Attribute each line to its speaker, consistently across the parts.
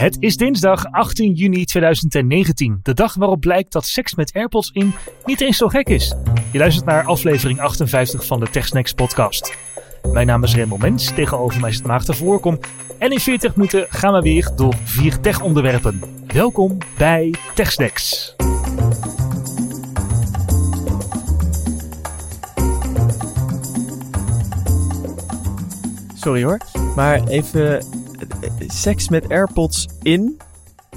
Speaker 1: Het is dinsdag 18 juni 2019, de dag waarop blijkt dat seks met AirPods in niet eens zo gek is. Je luistert naar aflevering 58 van de TechSnacks podcast. Mijn naam is Remmel Mens, tegenover mij zit Maarten Voorkom. En in 40 minuten gaan we weer door vier tech-onderwerpen. Welkom bij TechSnacks.
Speaker 2: Sorry hoor, maar even. Seks met AirPods in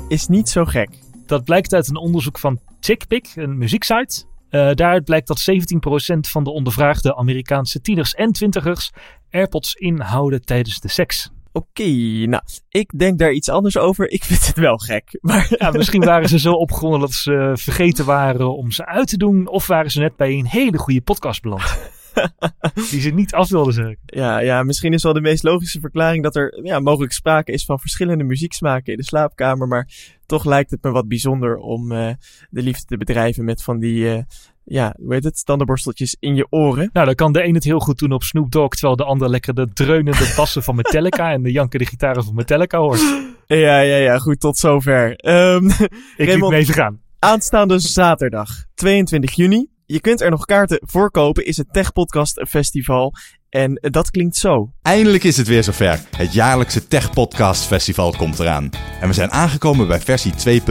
Speaker 2: is niet zo gek.
Speaker 1: Dat blijkt uit een onderzoek van TickPick, een muzieksite. Uh, daaruit blijkt dat 17% van de ondervraagde Amerikaanse tieners en twintigers AirPods inhouden tijdens de seks.
Speaker 2: Oké, nou, ik denk daar iets anders over. Ik vind het wel gek. Maar
Speaker 1: ja, misschien waren ze zo opgewonden dat ze vergeten waren om ze uit te doen. Of waren ze net bij een hele goede podcast beland. die ze niet af wilden zeggen.
Speaker 2: Ja, ja, misschien is wel de meest logische verklaring dat er ja, mogelijk sprake is van verschillende muzieksmaken in de slaapkamer. Maar toch lijkt het me wat bijzonder om uh, de liefde te bedrijven met van die, uh, ja, hoe heet het, tandenborsteltjes in je oren.
Speaker 1: Nou, dan kan de een het heel goed doen op Snoop Dogg, terwijl de ander lekker de dreunende bassen van Metallica en de jankende gitaren van Metallica hoort.
Speaker 2: Ja, ja, ja, goed, tot zover. Um,
Speaker 1: Ik liep mee te gaan.
Speaker 2: Aanstaande zaterdag, 22 juni, je kunt er nog kaarten voor kopen, is het Tech Podcast Festival. En dat klinkt zo.
Speaker 3: Eindelijk is het weer zover. Het jaarlijkse Tech Podcast Festival komt eraan. En we zijn aangekomen bij versie 2.0.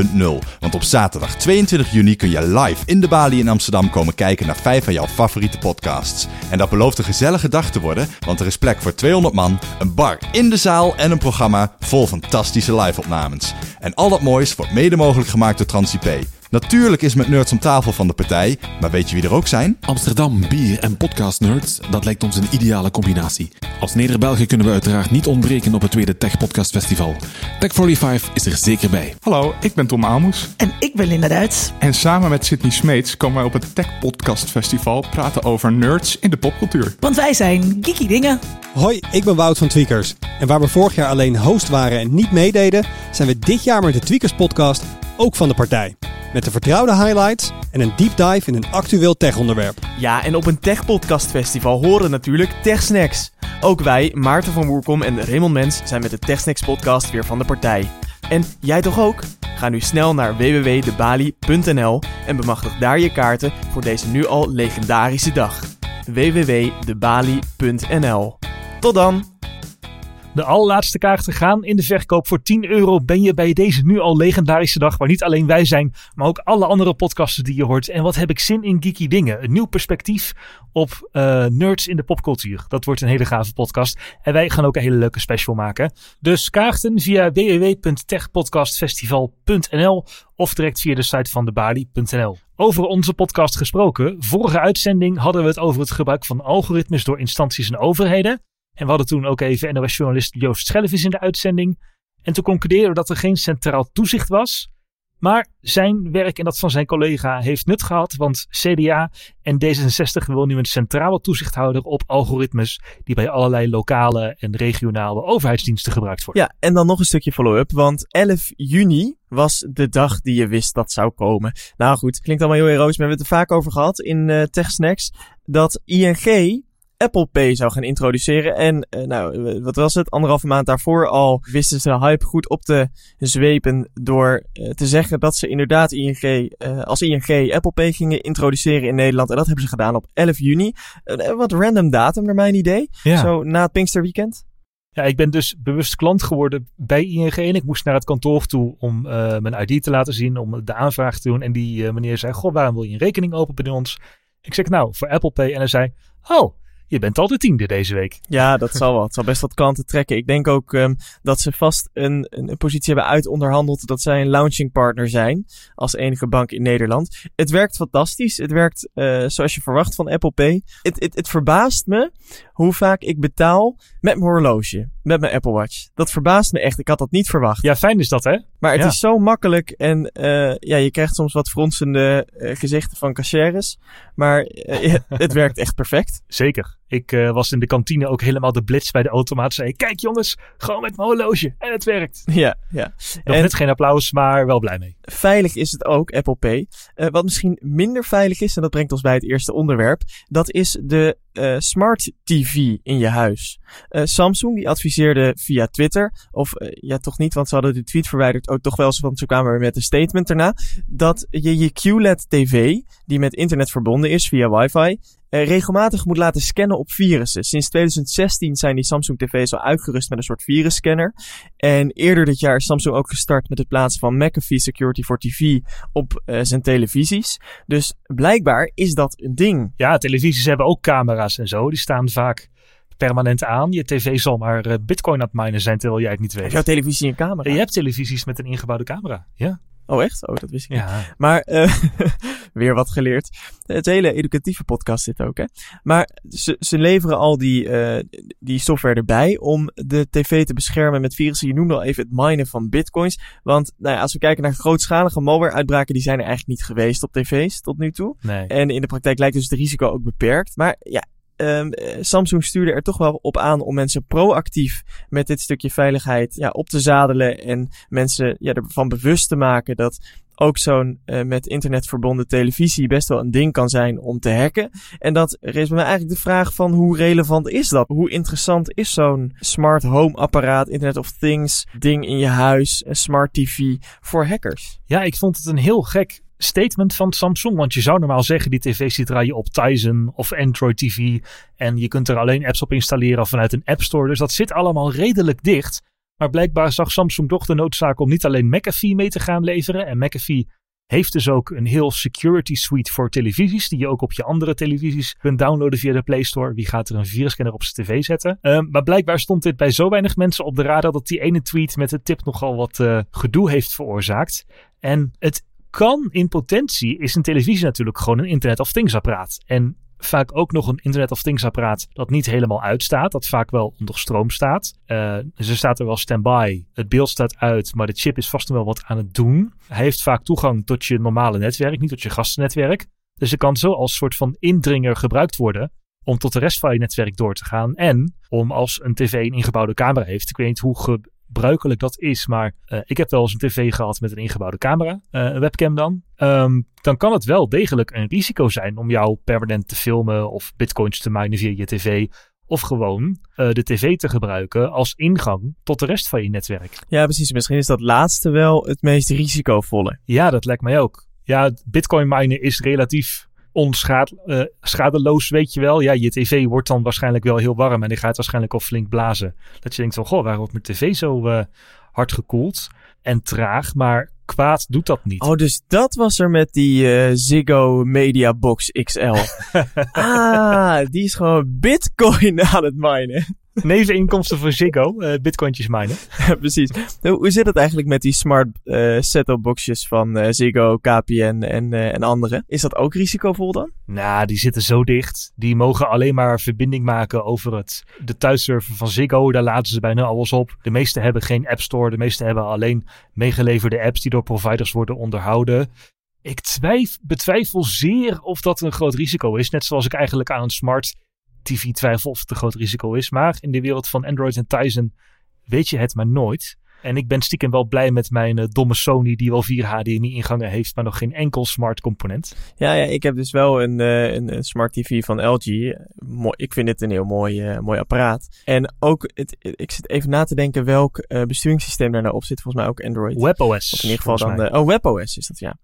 Speaker 3: Want op zaterdag 22 juni kun je live in de Bali in Amsterdam komen kijken naar vijf van jouw favoriete podcasts. En dat belooft een gezellige dag te worden, want er is plek voor 200 man, een bar in de zaal en een programma vol fantastische live-opnames. En al dat moois wordt mede mogelijk gemaakt door TransIP. Natuurlijk is met Nerds om tafel van de partij, maar weet je wie er ook zijn?
Speaker 4: Amsterdam, bier en podcast nerds, dat lijkt ons een ideale combinatie. Als Neder-België kunnen we uiteraard niet ontbreken op het tweede Tech Podcast Festival. Tech45 is er zeker bij.
Speaker 5: Hallo, ik ben Tom Aalmoes.
Speaker 6: En ik ben Linda Duits.
Speaker 5: En samen met Sydney Smeets komen wij op het Tech Podcast Festival praten over nerds in de popcultuur.
Speaker 6: Want wij zijn geeky dingen.
Speaker 7: Hoi, ik ben Wout van Tweakers. En waar we vorig jaar alleen host waren en niet meededen, zijn we dit jaar met de Tweakers podcast ook van de partij. Met de vertrouwde highlights en een deep dive in een actueel tech-onderwerp.
Speaker 2: Ja, en op een Tech Podcast Festival horen natuurlijk TechSnacks. Ook wij, Maarten van Woerkom en Raymond Mens, zijn met de TechSnacks podcast weer van de partij. En jij toch ook? Ga nu snel naar www.debali.nl en bemachtig daar je kaarten voor deze nu al legendarische dag. www.debali.nl Tot dan!
Speaker 1: De allerlaatste kaarten gaan in de verkoop. Voor 10 euro ben je bij deze nu al legendarische dag. Waar niet alleen wij zijn, maar ook alle andere podcasten die je hoort. En wat heb ik zin in geeky dingen. Een nieuw perspectief op uh, nerds in de popcultuur. Dat wordt een hele gave podcast. En wij gaan ook een hele leuke special maken. Dus kaarten via www.techpodcastfestival.nl of direct via de site van debali.nl. Over onze podcast gesproken. Vorige uitzending hadden we het over het gebruik van algoritmes door instanties en overheden. En we hadden toen ook even NOS-journalist Joost Schelvis in de uitzending. En toen concludeerden we dat er geen centraal toezicht was. Maar zijn werk en dat van zijn collega heeft nut gehad, want CDA en D66 wil nu een centrale toezichthouder op algoritmes die bij allerlei lokale en regionale overheidsdiensten gebruikt worden.
Speaker 2: Ja, en dan nog een stukje follow-up, want 11 juni was de dag die je wist dat zou komen. Nou goed, klinkt allemaal heel heroïs, maar we hebben het er vaak over gehad in uh, TechSnacks, dat ING Apple Pay zou gaan introduceren. En uh, nou, wat was het? Anderhalve maand daarvoor al wisten ze de hype goed op te zwepen door uh, te zeggen dat ze inderdaad ING, uh, als ING Apple Pay gingen introduceren in Nederland. En dat hebben ze gedaan op 11 juni. wat random datum naar mijn idee. Ja. Zo na het Pinksterweekend.
Speaker 1: Ja, ik ben dus bewust klant geworden bij ING en ik moest naar het kantoor toe om uh, mijn ID te laten zien, om de aanvraag te doen. En die uh, meneer zei, goh, waarom wil je een rekening openen bij ons? Ik zeg, nou, voor Apple Pay. En hij zei, oh, je bent al de tiende deze week.
Speaker 2: Ja, dat zal wel. Het zal best wat kanten trekken. Ik denk ook um, dat ze vast een, een positie hebben uitonderhandeld dat zij een launching partner zijn als enige bank in Nederland. Het werkt fantastisch. Het werkt uh, zoals je verwacht van Apple Pay. Het, het, het verbaast me hoe vaak ik betaal met mijn horloge, met mijn Apple Watch. Dat verbaast me echt. Ik had dat niet verwacht.
Speaker 1: Ja, fijn is dat, hè?
Speaker 2: Maar het
Speaker 1: ja.
Speaker 2: is zo makkelijk en uh, ja, je krijgt soms wat fronsende uh, gezichten van cashiers. Maar het werkt echt perfect.
Speaker 1: Zeker. Ik uh, was in de kantine ook helemaal de blitz bij de automaat. Zei, kijk jongens, gewoon met mijn horloge. En het werkt.
Speaker 2: Ja, ja.
Speaker 1: Nog en... net geen applaus, maar wel blij mee.
Speaker 2: veilig is het ook, Apple Pay. Uh, wat misschien minder veilig is, en dat brengt ons bij het eerste onderwerp, dat is de uh, smart TV in je huis. Uh, Samsung die adviseerde via Twitter, of ja toch niet, want ze hadden de tweet verwijderd, ook toch wel, want ze kwamen weer met een statement daarna, dat je je QLED TV, die met internet verbonden is via wifi, uh, regelmatig moet laten scannen op virussen. Sinds 2016 zijn die Samsung TV's al uitgerust met een soort virusscanner. En eerder dit jaar is Samsung ook gestart met het plaatsen van McAfee Security for TV op uh, zijn televisies. Dus blijkbaar is dat een ding.
Speaker 1: Ja, televisies hebben ook camera's en zo. Die staan vaak permanent aan. Je tv zal maar uh, bitcoin aan het minen zijn terwijl jij het niet weet. Heb
Speaker 2: jouw televisie een camera?
Speaker 1: Je hebt televisies met een ingebouwde camera, ja.
Speaker 2: Oh, echt? Oh, dat wist ik ja. niet. Maar, uh, weer wat geleerd. Het hele educatieve podcast zit ook, hè. Maar ze, ze leveren al die, uh, die software erbij om de tv te beschermen met virussen. Je noemde al even het minen van bitcoins. Want nou ja, als we kijken naar grootschalige malware-uitbraken, die zijn er eigenlijk niet geweest op tv's tot nu toe.
Speaker 1: Nee.
Speaker 2: En in de praktijk lijkt dus het risico ook beperkt. Maar ja, Um, Samsung stuurde er toch wel op aan om mensen proactief met dit stukje veiligheid ja, op te zadelen en mensen ja, ervan bewust te maken dat ook zo'n uh, met internet verbonden televisie best wel een ding kan zijn om te hacken. En dat is mij eigenlijk de vraag van hoe relevant is dat? Hoe interessant is zo'n smart home apparaat, Internet of Things ding in je huis, een smart TV voor hackers?
Speaker 1: Ja, ik vond het een heel gek statement van Samsung. Want je zou normaal zeggen, die tv's die draaien op Tizen of Android TV. En je kunt er alleen apps op installeren vanuit een App Store. Dus dat zit allemaal redelijk dicht. Maar blijkbaar zag Samsung toch de noodzaak om niet alleen McAfee mee te gaan leveren. En McAfee heeft dus ook een heel security suite voor televisies. Die je ook op je andere televisies kunt downloaden via de Play Store. Wie gaat er een virusscanner op zijn tv zetten? Um, maar blijkbaar stond dit bij zo weinig mensen op de radar dat die ene tweet met de tip nogal wat uh, gedoe heeft veroorzaakt. En het kan in potentie, is een televisie natuurlijk gewoon een Internet of Things apparaat. En vaak ook nog een Internet of Things apparaat dat niet helemaal uitstaat. Dat vaak wel onder stroom staat. Uh, ze staat er wel standby. Het beeld staat uit, maar de chip is vast nog wel wat aan het doen. Hij heeft vaak toegang tot je normale netwerk, niet tot je gastennetwerk. Dus het kan zo als soort van indringer gebruikt worden om tot de rest van je netwerk door te gaan. En om als een tv een ingebouwde camera heeft. Ik weet niet hoe gebruikelijk dat is. Maar uh, ik heb wel eens een tv gehad met een ingebouwde camera, uh, een webcam dan. Um, dan kan het wel degelijk een risico zijn om jou permanent te filmen of bitcoins te minen via je tv. Of gewoon uh, de tv te gebruiken als ingang tot de rest van je netwerk.
Speaker 2: Ja, precies. Misschien is dat laatste wel het meest risicovolle.
Speaker 1: Ja, dat lijkt mij ook. Ja, bitcoin minen is relatief onschadeloos, uh, weet je wel. Ja, je tv wordt dan waarschijnlijk wel heel warm en die gaat waarschijnlijk al flink blazen. Dat je denkt van, goh, waarom wordt mijn tv zo uh, hard gekoeld en traag? Maar kwaad doet dat niet.
Speaker 2: Oh, dus dat was er met die uh, Ziggo Media Box XL. ah, die is gewoon bitcoin aan het minen.
Speaker 1: Neveninkomsten voor Ziggo, uh, bitcointjes minen.
Speaker 2: Precies. Hoe zit het eigenlijk met die smart uh, set-top boxjes van uh, Ziggo, KPN en, en anderen? Is dat ook risicovol dan?
Speaker 1: Nou, die zitten zo dicht. Die mogen alleen maar verbinding maken over het, de thuisserver van Ziggo. Daar laten ze bijna alles op. De meeste hebben geen App Store. De meeste hebben alleen meegeleverde apps die door providers worden onderhouden. Ik twijf, betwijfel zeer of dat een groot risico is. Net zoals ik eigenlijk aan een smart TV twijfel of het een groot risico is. Maar in de wereld van Android en Tizen weet je het maar nooit. En ik ben stiekem wel blij met mijn uh, domme Sony die wel vier HDMI-ingangen heeft, maar nog geen enkel smart component.
Speaker 2: Ja, ja ik heb dus wel een, uh, een, een, smart TV van LG. Mooi, ik vind het een heel mooi, uh, mooi apparaat. En ook, het, ik zit even na te denken welk besturingssysteem daar nou op zit. Volgens mij ook Android.
Speaker 1: WebOS.
Speaker 2: Of in ieder geval dan de, oh, WebOS is dat, ja.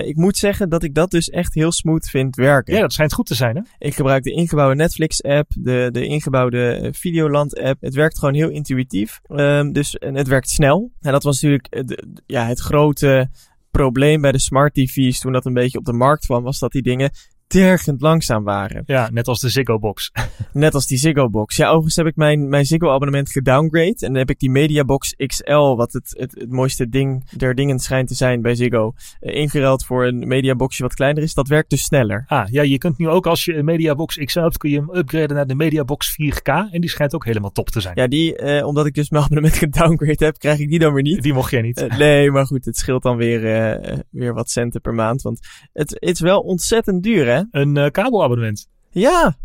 Speaker 2: ik moet zeggen dat ik dat dus echt heel smooth vind werken.
Speaker 1: Ja, dat schijnt goed te zijn, hè?
Speaker 2: Ik gebruik de ingebouwde Netflix-app, de, de ingebouwde Videoland-app. Het werkt gewoon heel intuïtief. Um, dus, en het werkt snel. En dat was natuurlijk de, ja, het grote probleem bij de smart TV's toen dat een beetje op de markt kwam, was dat die dingen tergend langzaam waren.
Speaker 1: Ja, net als de Ziggo Box.
Speaker 2: net als die Ziggo Box. Ja, overigens heb ik mijn, mijn Ziggo abonnement gedowngrade. En dan heb ik die Media Box XL, wat het, het, het mooiste ding der dingen schijnt te zijn bij Ziggo, uh, ingeruild voor een Media Boxje wat kleiner is. Dat werkt dus sneller.
Speaker 1: Ah, ja, je kunt nu ook als je een Media Box XL hebt, kun je hem upgraden naar de Media Box 4K. En die schijnt ook helemaal top te zijn.
Speaker 2: Ja, die, uh, omdat ik dus mijn abonnement gedowngrade heb, krijg ik die dan weer niet.
Speaker 1: Die mocht jij niet.
Speaker 2: Uh, nee, maar goed, het scheelt dan weer, weer wat centen per maand. Want het, het is wel ontzettend duur, hè?
Speaker 1: Een uh, kabelabonnement.
Speaker 2: Ja,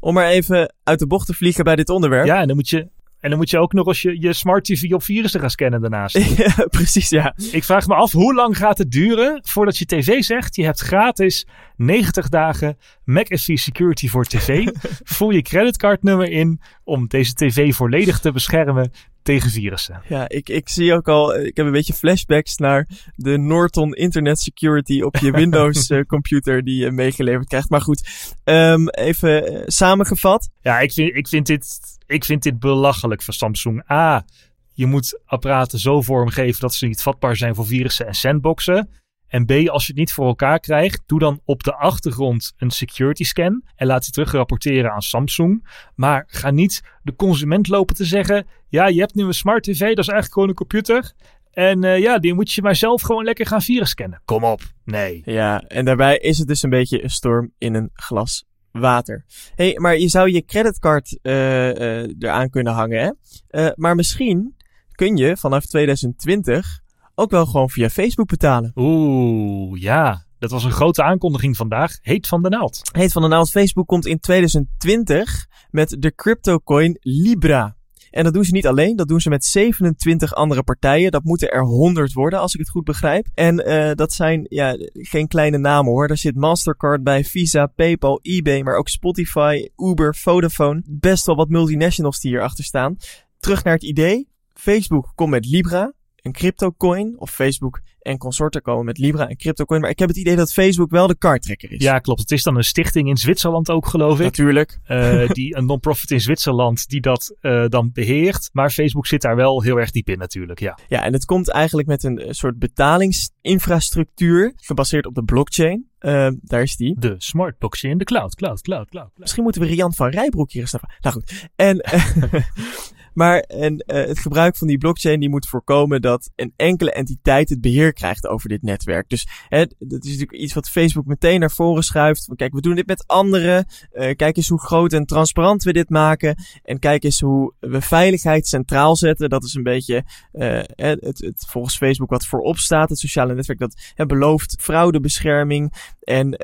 Speaker 2: om maar even uit de bocht te vliegen bij dit onderwerp.
Speaker 1: Ja, en dan moet je En dan moet je ook nog eens je, je smart TV op virussen gaan scannen daarnaast.
Speaker 2: ja, precies, ja.
Speaker 1: Ik vraag me af, hoe lang gaat het duren voordat je tv zegt, je hebt gratis 90 dagen McAfee Security voor tv. Voer je creditcardnummer in om deze tv volledig te beschermen tegen virussen.
Speaker 2: Ja, ik, ik zie ook al, ik heb een beetje flashbacks naar de Norton Internet Security op je Windows uh, computer die je meegeleverd krijgt. Maar goed, um, even uh, samengevat.
Speaker 1: Ja, ik vind, ik, vind dit, ik vind dit belachelijk van Samsung. A, je moet apparaten zo vormgeven dat ze niet vatbaar zijn voor virussen en sandboxen. En B, als je het niet voor elkaar krijgt, doe dan op de achtergrond een security scan en laat die terugrapporteren aan Samsung. Maar ga niet de consument lopen te zeggen: ja, je hebt nu een smart TV, dat is eigenlijk gewoon een computer. En uh, ja, die moet je maar zelf gewoon lekker gaan virus scannen. Kom op, nee.
Speaker 2: Ja, en daarbij is het dus een beetje een storm in een glas water. hey, maar je zou je creditcard uh, uh, eraan kunnen hangen, hè? maar misschien kun je vanaf 2020 ook wel gewoon via Facebook betalen.
Speaker 1: Oeh, ja. Dat was een grote aankondiging vandaag. Heet van de naald.
Speaker 2: Heet van de naald. Facebook komt in 2020 met de cryptocoin Libra. En dat doen ze niet alleen, dat doen ze met 27 andere partijen. Dat moeten er 100 worden, als ik het goed begrijp. En uh, dat zijn ja, geen kleine namen hoor. Daar zit Mastercard bij, Visa, PayPal, eBay, maar ook Spotify, Uber, Vodafone. Best wel wat multinationals die hierachter staan. Terug naar het idee. Facebook komt met Libra een cryptocoin. Of Facebook en consorten komen met Libra en cryptocoin. Maar ik heb het idee dat Facebook wel de kartrekker is.
Speaker 1: Ja, klopt. Het is dan een stichting in Zwitserland ook, geloof ik.
Speaker 2: Natuurlijk.
Speaker 1: Uh, die, een non-profit in Zwitserland die dat uh, dan beheert. Maar Facebook zit daar wel heel erg diep in natuurlijk, ja.
Speaker 2: Ja, en het komt eigenlijk met een soort betalingsinfrastructuur gebaseerd op de blockchain. Uh, daar is die.
Speaker 1: De smart blockchain in de cloud, cloud, cloud, cloud. cloud.
Speaker 2: Misschien moeten we Rian van Rijbroek hier eens naar... Nou goed. En... Maar en, uh, het gebruik van die blockchain die moet voorkomen dat een enkele entiteit het beheer krijgt over dit netwerk. Dus hè, dat is natuurlijk iets wat Facebook meteen naar voren schuift. Van, kijk, we doen dit met anderen. Uh, kijk eens hoe groot en transparant we dit maken. En kijk eens hoe we veiligheid centraal zetten. Dat is een beetje uh, het, het, volgens Facebook wat voorop staat. Het sociale netwerk dat hè, belooft fraudebescherming en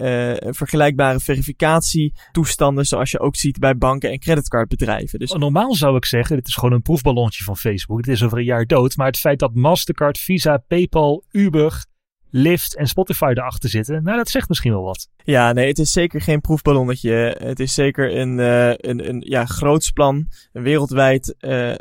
Speaker 2: vergelijkbare verificatietoestanden. Zoals je ook ziet bij banken en creditcardbedrijven. Dus
Speaker 1: normaal zou ik zeggen, dit is gewoon een proefballonnetje van Facebook. Het is over een jaar dood. Maar het feit dat Mastercard, Visa, PayPal, Uber, Lyft en Spotify erachter zitten, nou dat zegt misschien wel wat.
Speaker 2: Ja, nee, het is zeker geen proefballonnetje. Het is zeker een, uh, een, een ja, groots plan, een wereldwijd uh, uh,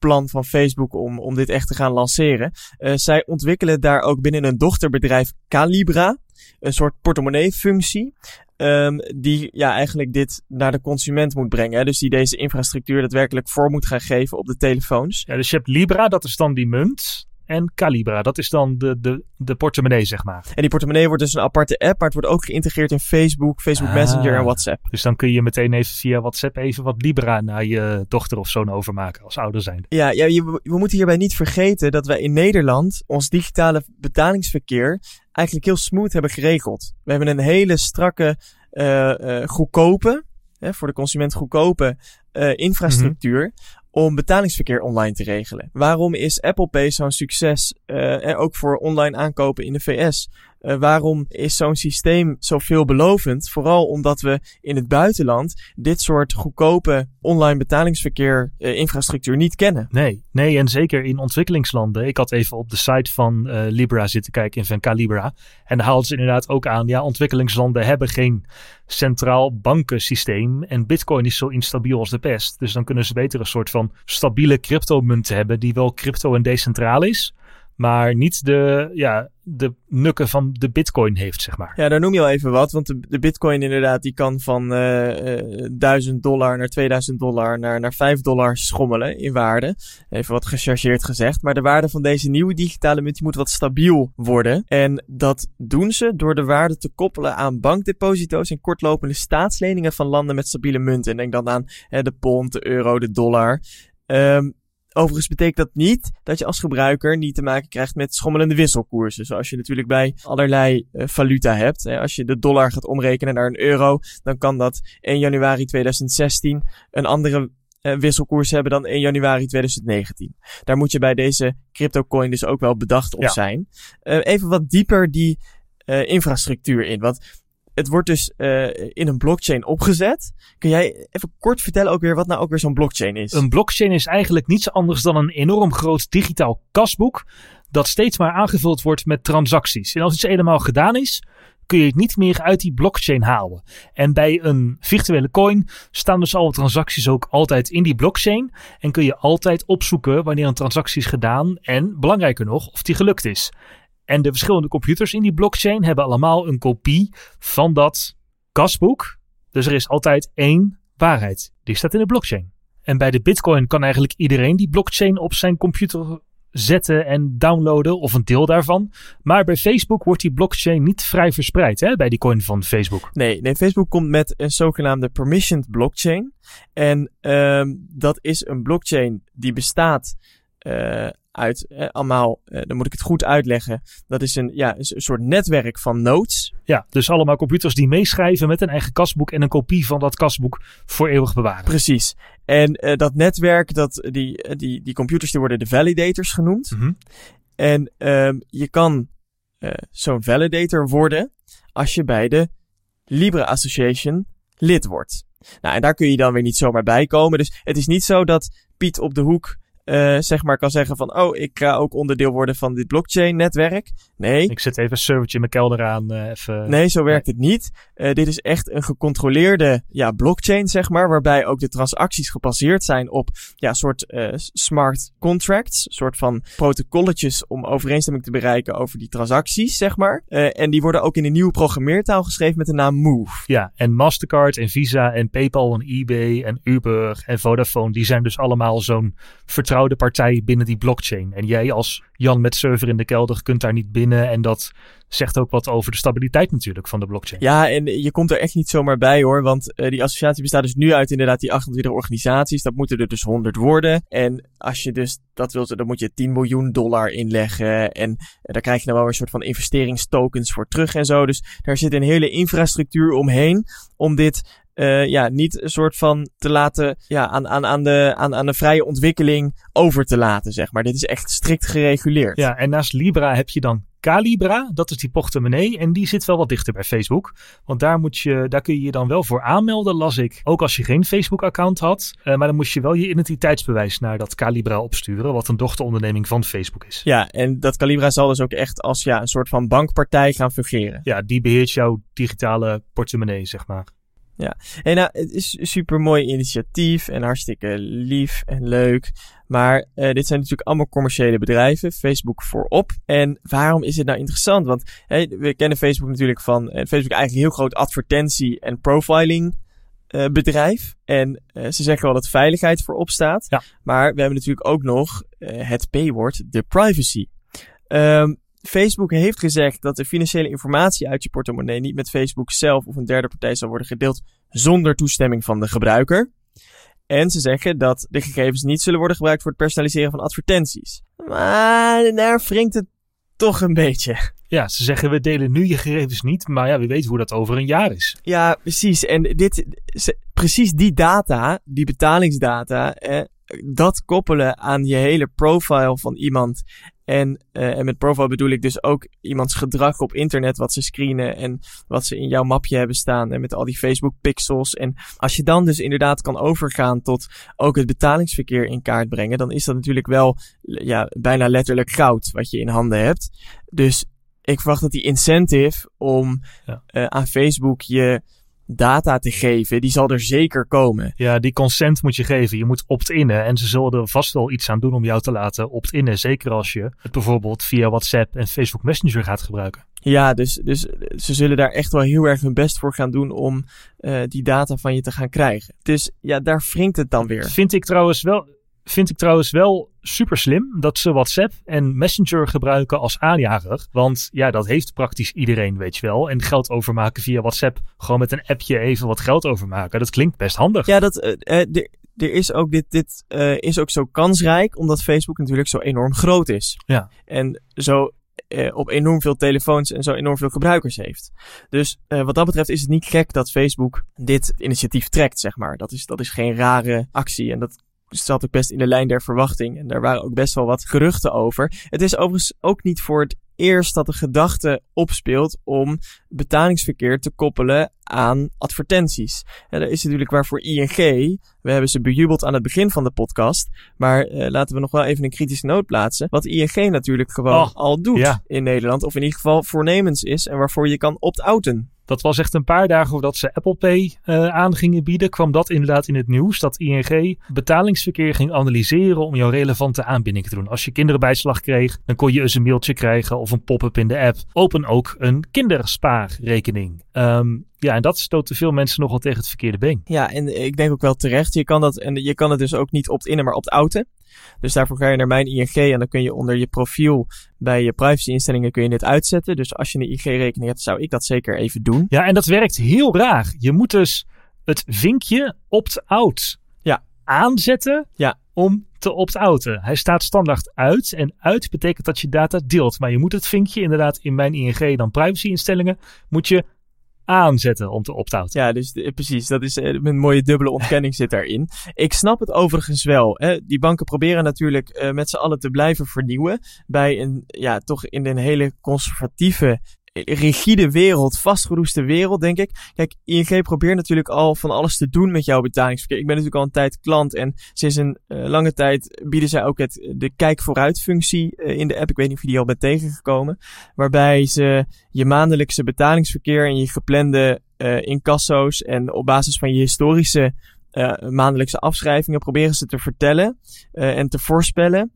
Speaker 2: plan van Facebook om, om dit echt te gaan lanceren. zij ontwikkelen daar ook binnen een dochterbedrijf Calibra een soort portemonnee-functie. Um, die ja, eigenlijk dit naar de consument moet brengen. Hè? Dus die deze infrastructuur daadwerkelijk voor moet gaan geven op de telefoons.
Speaker 1: Ja, dus je hebt Libra, dat is dan die munt. En Calibra, dat is dan de, de, de portemonnee, zeg maar.
Speaker 2: En die portemonnee wordt dus een aparte app, maar het wordt ook geïntegreerd in Facebook, Facebook ah, Messenger en WhatsApp.
Speaker 1: Dus dan kun je meteen even via WhatsApp even wat Libra naar je dochter of zoon overmaken als ouder zijn.
Speaker 2: Ja, ja je, we moeten hierbij niet vergeten dat wij in Nederland ons digitale betalingsverkeer eigenlijk heel smooth hebben geregeld. We hebben een hele strakke, uh, uh, goedkope, hè, voor de consument goedkope uh, infrastructuur. Mm -hmm om betalingsverkeer online te regelen. Waarom is Apple Pay zo'n succes uh, en ook voor online aankopen in de VS? Uh, waarom is zo'n systeem zo veelbelovend? Vooral omdat we in het buitenland dit soort goedkope online betalingsverkeer uh, infrastructuur niet kennen.
Speaker 1: Nee, nee, en zeker in ontwikkelingslanden. Ik had even op de site van uh, Libra zitten kijken, van Calibra. En daar haalden ze inderdaad ook aan, ja, ontwikkelingslanden hebben geen centraal bankensysteem. En bitcoin is zo instabiel als de pest. Dus dan kunnen ze beter een soort van stabiele cryptomunt hebben die wel crypto en decentraal is maar niet de, ja, de nukken van de bitcoin heeft, zeg maar.
Speaker 2: Ja, daar noem je al even wat, want de, de bitcoin inderdaad, die kan van uh, uh, 1000 dollar naar 2000 dollar naar, naar 5 dollar schommelen in waarde. Even wat gechargeerd gezegd. Maar de waarde van deze nieuwe digitale munt moet wat stabiel worden. En dat doen ze door de waarde te koppelen aan bankdeposito's en kortlopende staatsleningen van landen met stabiele munten. En denk dan aan de pond, de euro, de dollar. Um, Overigens betekent dat niet dat je als gebruiker niet te maken krijgt met schommelende wisselkoersen. Zoals je natuurlijk bij allerlei uh, valuta hebt. Als je de dollar gaat omrekenen naar een euro, dan kan dat 1 januari 2016 een andere uh, wisselkoers hebben dan 1 januari 2019. Daar moet je bij deze cryptocoin dus ook wel bedacht op ja. zijn. Uh, even wat dieper die infrastructuur in. Want het wordt dus uh, in een blockchain opgezet. Kun jij even kort vertellen ook weer wat nou ook weer zo'n blockchain is?
Speaker 1: Een blockchain is eigenlijk niets anders dan een enorm groot digitaal kasboek dat steeds maar aangevuld wordt met transacties. En als iets helemaal gedaan is, kun je het niet meer uit die blockchain halen. En bij een virtuele coin staan dus alle transacties ook altijd in die blockchain. En kun je altijd opzoeken wanneer een transactie is gedaan en, belangrijker nog, of die gelukt is. En de verschillende computers in die blockchain hebben allemaal een kopie van dat kasboek. Dus er is altijd één waarheid. Die staat in de blockchain. En bij de Bitcoin kan eigenlijk iedereen die blockchain op zijn computer zetten en downloaden of een deel daarvan. Maar bij Facebook wordt die blockchain niet vrij verspreid hè, bij die coin van Facebook.
Speaker 2: Nee, nee Facebook komt met een zogenaamde permissioned blockchain. En um, dat is een blockchain die bestaat uh, uit eh, allemaal, eh, dan moet ik het goed uitleggen. Dat is een, ja, een soort netwerk van nodes.
Speaker 1: Ja, dus allemaal computers die meeschrijven met een eigen kasboek en een kopie van dat kasboek voor eeuwig bewaren.
Speaker 2: Precies. En uh, dat netwerk, dat, die, die, die computers, die worden de validators genoemd.
Speaker 1: Mm -hmm.
Speaker 2: En um, je kan uh, zo'n validator worden als je bij de Libra Association lid wordt. Nou, en daar kun je dan weer niet zomaar bij komen. Dus het is niet zo dat Piet op de hoek uh, zeg maar kan zeggen van, oh, ik ga ook onderdeel worden van dit blockchain-netwerk. Nee.
Speaker 1: Ik zet even een servertje in mijn kelder aan. Uh, even...
Speaker 2: Nee, zo werkt het niet. Uh, dit is echt een gecontroleerde ja, blockchain, zeg maar, waarbij ook de transacties gebaseerd zijn op ja, soort smart contracts, soort van protocolletjes om overeenstemming te bereiken over die transacties, zeg maar. en die worden ook in een nieuwe programmeertaal geschreven met de naam Move.
Speaker 1: Ja, en Mastercard en Visa en PayPal en eBay en Uber en Vodafone, die zijn dus allemaal zo'n vertrouwd de partij binnen die blockchain. En jij als Jan met server in de kelder kunt daar niet binnen. En dat zegt ook wat over de stabiliteit natuurlijk van de blockchain.
Speaker 2: Ja, en je komt er echt niet zomaar bij hoor. Want uh, die associatie bestaat dus nu uit inderdaad die 28 organisaties. Dat moeten er dus 100 worden. En als je dus dat wilt, dan moet je 10 miljoen dollar inleggen. En daar krijg je dan wel weer een soort van investeringstokens voor terug en zo. Dus daar zit een hele infrastructuur omheen om dit uh, ja, niet een soort van te laten, ja, aan, aan, aan, de, aan, aan de vrije ontwikkeling over te laten, zeg maar. Dit is echt strikt gereguleerd.
Speaker 1: Ja, en naast Libra heb je dan Calibra, dat is die portemonnee. En die zit wel wat dichter bij Facebook. Want daar, moet je, daar kun je je dan wel voor aanmelden, las ik. Ook als je geen Facebook-account had. Uh, maar dan moest je wel je identiteitsbewijs naar dat Calibra opsturen. Wat een dochteronderneming van Facebook is.
Speaker 2: Ja, en dat Calibra zal dus ook echt als ja, een soort van bankpartij gaan fungeren.
Speaker 1: Ja, die beheert jouw digitale portemonnee, zeg maar.
Speaker 2: Ja, en nou, het is een super mooi initiatief en hartstikke lief en leuk. Maar uh, dit zijn natuurlijk allemaal commerciële bedrijven, Facebook voorop. En waarom is dit nou interessant? Want hey, we kennen Facebook natuurlijk van, uh, Facebook eigenlijk een heel groot advertentie- en profiling uh, bedrijf. En ze zeggen wel dat veiligheid voorop staat.
Speaker 1: Ja.
Speaker 2: Maar we hebben natuurlijk ook nog het P-woord, de privacy. Um, Facebook heeft gezegd dat de financiële informatie uit je portemonnee niet met Facebook zelf of een derde partij zal worden gedeeld zonder toestemming van de gebruiker. En ze zeggen dat de gegevens niet zullen worden gebruikt voor het personaliseren van advertenties. Maar daar wringt het toch een beetje.
Speaker 1: Ja, ze zeggen we delen nu je gegevens niet, maar ja, wie weet hoe dat over een jaar is.
Speaker 2: Ja, precies. En dit, precies die data, die betalingsdata, eh, dat koppelen aan je hele profile van iemand en, uh, en met profile bedoel ik dus ook iemands gedrag op internet, wat ze screenen en wat ze in jouw mapje hebben staan. En met al die Facebook pixels. En als je dan dus inderdaad kan overgaan tot ook het betalingsverkeer in kaart brengen, dan is dat natuurlijk wel ja, bijna letterlijk goud wat je in handen hebt. Dus ik verwacht dat die incentive om ja. uh, aan Facebook je data te geven, die zal er zeker komen.
Speaker 1: Ja, die consent moet je geven. Je moet opt-innen. En ze zullen er vast wel iets aan doen om jou te laten opt-innen. Zeker als je het bijvoorbeeld via WhatsApp en Facebook Messenger gaat gebruiken.
Speaker 2: Ja, dus, dus ze zullen daar echt wel heel erg hun best voor gaan doen om uh, die data van je te gaan krijgen. Dus ja, daar wringt het dan weer.
Speaker 1: Vind ik trouwens wel Vind ik trouwens wel super slim dat ze WhatsApp en Messenger gebruiken als aanjager. Want ja, dat heeft praktisch iedereen, weet je wel. En geld overmaken via WhatsApp, gewoon met een appje even wat geld overmaken. Dat klinkt best handig.
Speaker 2: Ja, dat, uh, uh, er is ook dit, dit uh, is ook zo kansrijk, omdat Facebook natuurlijk zo enorm groot is.
Speaker 1: Ja.
Speaker 2: En zo uh, op enorm veel telefoons en zo enorm veel gebruikers heeft. Dus uh, wat dat betreft is het niet gek dat Facebook dit initiatief trekt, zeg maar. Dat is, dat is geen rare actie en dat zat ook best in de lijn der verwachting. En daar waren ook best wel wat geruchten over. Het is overigens ook niet voor het eerst dat de gedachte opspeelt om betalingsverkeer te koppelen aan advertenties. En dat is natuurlijk waarvoor ING, we hebben ze bejubeld aan het begin van de podcast, maar eh, laten we nog wel even een kritische noot plaatsen. Wat ING natuurlijk gewoon
Speaker 1: Oh,
Speaker 2: al doet
Speaker 1: ja.
Speaker 2: in Nederland, of in ieder geval voornemens is en waarvoor je kan opt-outen.
Speaker 1: Dat was echt een paar dagen voordat ze Apple Pay eh, aan gingen bieden, kwam dat inderdaad in het nieuws. Dat ING betalingsverkeer ging analyseren om jouw relevante aanbinding te doen. Als je kinderbijslag kreeg, dan kon je eens een mailtje krijgen of een pop-up in de app. Open ook een kinderspaarrekening. Ehm, ja, en dat stootte veel mensen nogal tegen het verkeerde been.
Speaker 2: Ja, en ik denk ook wel terecht. Je kan dat, en je kan het dus ook niet opt-innen, maar opt-outen. Dus daarvoor ga je naar mijn ING en dan kun je onder je profiel bij je privacyinstellingen kun je dit uitzetten. Dus als je een ING-rekening hebt, zou ik dat zeker even doen.
Speaker 1: Ja, en dat werkt heel raar. Je moet dus het vinkje opt-out
Speaker 2: Ja.
Speaker 1: aanzetten
Speaker 2: Ja.
Speaker 1: om te opt-outen. Hij staat standaard uit en uit betekent dat je data deelt. Maar je moet het vinkje inderdaad in mijn ING dan privacyinstellingen moet je aanzetten om te opt-outen.
Speaker 2: Ja, dus de- precies. Dat is eh, een mooie dubbele ontkenning zit daarin. Ik snap het overigens wel. Hè. Die banken proberen natuurlijk eh, met z'n allen te blijven vernieuwen. Bij een, ja, toch in een hele conservatieve, eh, rigide wereld, vastgeroeste wereld, denk ik. Kijk, ING probeert natuurlijk al van alles te doen met jouw betalingsverkeer. Ik ben natuurlijk al een tijd klant en sinds een eh, lange tijd bieden zij ook het, de kijk vooruit functie eh, in de app. Ik weet niet of je die al bent tegengekomen. Waarbij ze je maandelijkse betalingsverkeer en je geplande eh incasso's en op basis van je historische eh, maandelijkse afschrijvingen proberen ze te vertellen eh, en te voorspellen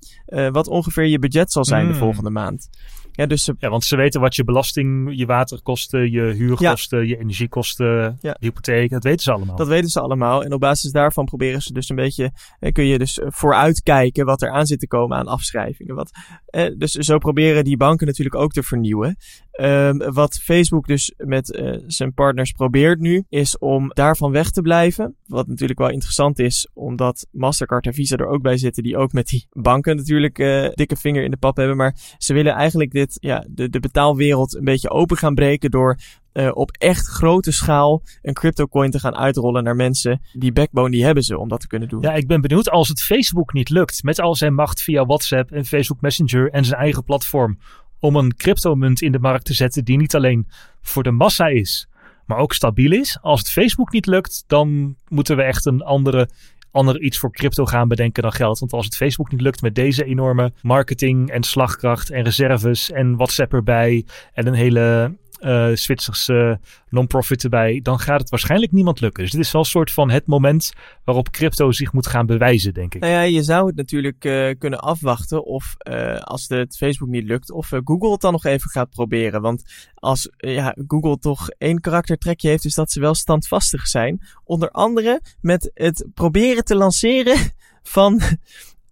Speaker 2: wat ongeveer je budget zal zijn de
Speaker 1: Mm.
Speaker 2: volgende maand. Ja, dus ze
Speaker 1: Ja, want ze weten wat je belasting, je waterkosten, je huurkosten, je energiekosten,
Speaker 2: Ja.
Speaker 1: hypotheek, dat weten ze allemaal.
Speaker 2: Dat weten ze allemaal. En op basis daarvan proberen ze dus een beetje, eh, kun je dus eh, vooruitkijken wat er aan zit te komen aan afschrijvingen. Wat, eh, dus zo proberen die banken natuurlijk ook te vernieuwen. Ehm, wat Facebook dus met eh, zijn partners probeert nu, is om daarvan weg te blijven. Wat natuurlijk wel interessant is, omdat Mastercard en Visa er ook bij zitten, die ook met die banken natuurlijk eh, dikke vinger in de pap hebben. Maar ze willen eigenlijk dit, ja, de, de betaalwereld een beetje open gaan breken door eh, op echt grote schaal een cryptocoin te gaan uitrollen naar mensen. Die backbone die hebben ze om dat te kunnen doen.
Speaker 1: Ja, ik ben benieuwd als het Facebook niet lukt met al zijn macht via WhatsApp en Facebook Messenger en zijn eigen platform om een cryptomunt in de markt te zetten die niet alleen voor de massa is, maar ook stabiel is. Als het Facebook niet lukt, dan moeten we echt een andere, ander iets voor crypto gaan bedenken dan geld. Want als het Facebook niet lukt met deze enorme marketing en slagkracht en reserves en WhatsApp erbij en een hele eh Zwitserse non-profit erbij, dan gaat het waarschijnlijk niemand lukken. Dus dit is wel een soort van het moment waarop crypto zich moet gaan bewijzen, denk ik.
Speaker 2: Nou ja, je zou het natuurlijk eh, kunnen afwachten of eh, als het Facebook niet lukt, of eh, Google het dan nog even gaat proberen. Want als eh, ja, Google toch één karaktertrekje heeft, is dat ze wel standvastig zijn. Onder andere met het proberen te lanceren van